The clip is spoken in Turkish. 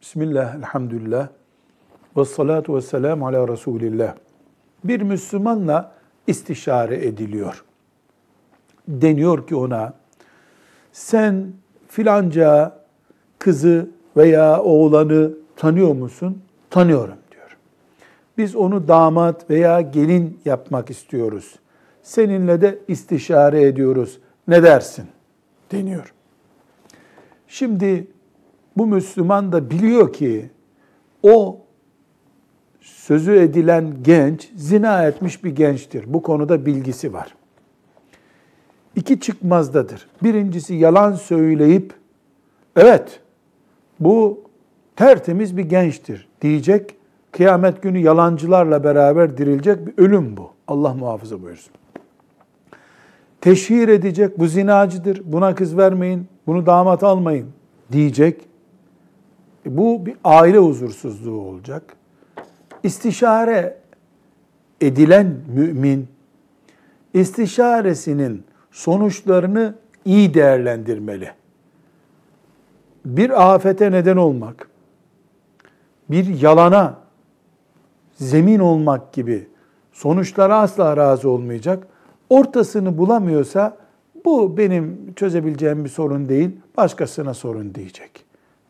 Bismillah, elhamdülillah. Ve salatu ve selamu ala Resulillah. Bir Müslümanla istişare ediliyor. Deniyor ki ona, sen filanca kızı veya oğlanı tanıyor musun? Tanıyorum diyor. Biz onu damat veya gelin yapmak istiyoruz. Seninle de istişare ediyoruz. Ne dersin? Deniyor. Şimdi bu Müslüman da biliyor ki o sözü edilen genç zina etmiş bir gençtir. Bu konuda bilgisi var. İki çıkmazdadır. Birincisi yalan söyleyip evet bu tertemiz bir gençtir diyecek. Kıyamet günü yalancılarla beraber dirilecek bir ölüm bu. Allah muhafaza buyursun. Teşhir edecek bu zinacıdır. Buna kız vermeyin. Bunu damat almayın diyecek. Bu bir aile huzursuzluğu olacak. İstişare edilen mümin istişaresinin sonuçlarını iyi değerlendirmeli. Bir afete neden olmak, bir yalana zemin olmak gibi sonuçlara asla razı olmayacak. Ortasını bulamıyorsa bu benim çözebileceğim bir sorun değil, başkasına sorun diyecek.